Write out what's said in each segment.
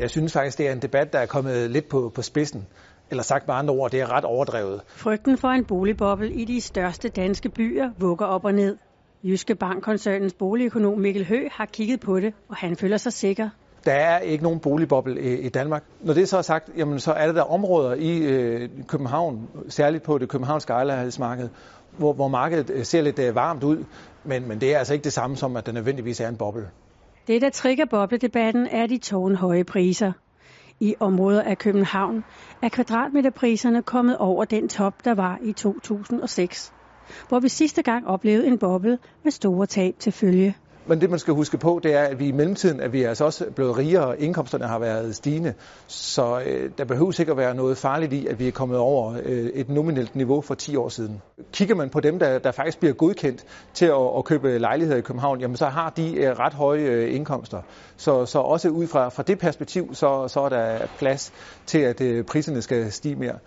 Jeg synes faktisk, det er en debat, der er kommet lidt på, på spidsen. Eller sagt med andre ord, det er ret overdrevet. Frygten for en boligboble i de største danske byer vugger op og ned. Jyske Bankkoncernens boligøkonom Mikkel Hø har kigget på det, og han føler sig sikker. Der er ikke nogen boligboble i, i Danmark. Når det så er sagt, jamen, så er der, der områder i øh, København, særligt på det københavnske ejerlejlighedsmarked, hvor, hvor markedet øh, ser lidt øh, varmt ud, men, men det er altså ikke det samme som, at der nødvendigvis er en boble. Det, der trigger bobledebatten, er de tårnhøje priser. I områder af København er kvadratmeterpriserne kommet over den top, der var i 2006, hvor vi sidste gang oplevede en boble med store tab til følge. Men det, man skal huske på, det er, at vi i mellemtiden er vi altså også blevet rigere, og indkomsterne har været stigende. Så øh, der behøver sikkert være noget farligt i, at vi er kommet over øh, et nominelt niveau for 10 år siden. Kigger man på dem, der, der faktisk bliver godkendt til at, at købe lejligheder i København, jamen så har de øh, ret høje øh, indkomster. Så, så også ud fra, fra det perspektiv, så, så er der plads til, at øh, priserne skal stige mere.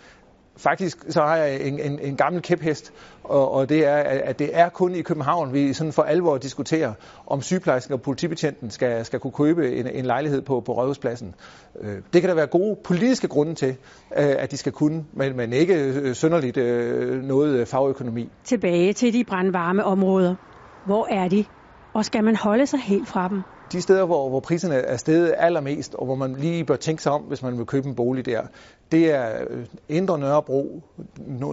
Faktisk så har jeg en, en, en gammel kæphest, og, og det er, at det er kun i København, vi sådan for alvor diskuterer, om sygeplejersken og politibetjenten skal, skal kunne købe en, en lejlighed på, på Rådhuspladsen. Øh, det kan der være gode politiske grunde til, øh, at de skal kunne, men, men ikke øh, synderligt noget fagøkonomi. Tilbage til de brandvarme områder. Hvor er de? Og skal man holde sig helt fra dem? de steder, hvor, hvor priserne er steget allermest, og hvor man lige bør tænke sig om, hvis man vil købe en bolig der, det er øh, Indre Nørrebro,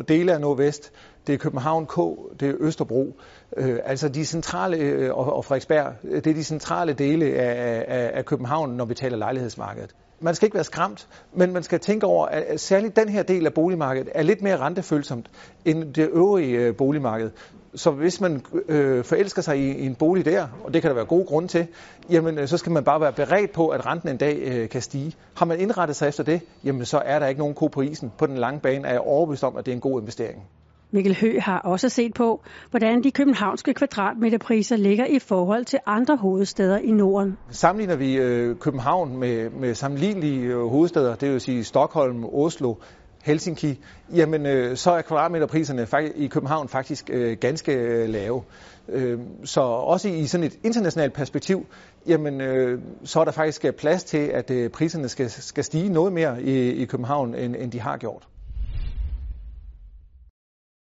dele af Nordvest, det er København K, det er Østerbro. Øh, altså de centrale, øh, og, og Frederiksberg, det er de centrale dele af, af, af København, når vi taler lejlighedsmarkedet. Man skal ikke være skræmt, men man skal tænke over, at særligt den her del af boligmarkedet er lidt mere rentefølsomt end det øvrige øh, boligmarked. Så hvis man øh, forelsker sig i, i en bolig der, og det kan der være gode grunde til, jamen øh, så skal man bare være beredt på, at renten en dag øh, kan stige. Har man indrettet sig efter det, jamen så er der ikke nogen ko på isen. På den lange bane er jeg overbevist om, at det er en god investering. Mikkel Hø har også set på, hvordan de københavnske kvadratmeterpriser ligger i forhold til andre hovedsteder i Norden. Sammenligner vi øh, København med, med sammenlignelige øh, hovedsteder, det vil sige Stockholm, Oslo, Helsinki, jamen øh, så er kvadratmeterpriserne i København faktisk øh, ganske øh, lave. Øh, så også i sådan et internationalt perspektiv, jamen øh, så er der faktisk øh, plads til, at øh, priserne skal, skal stige noget mere i, i København, end, end de har gjort.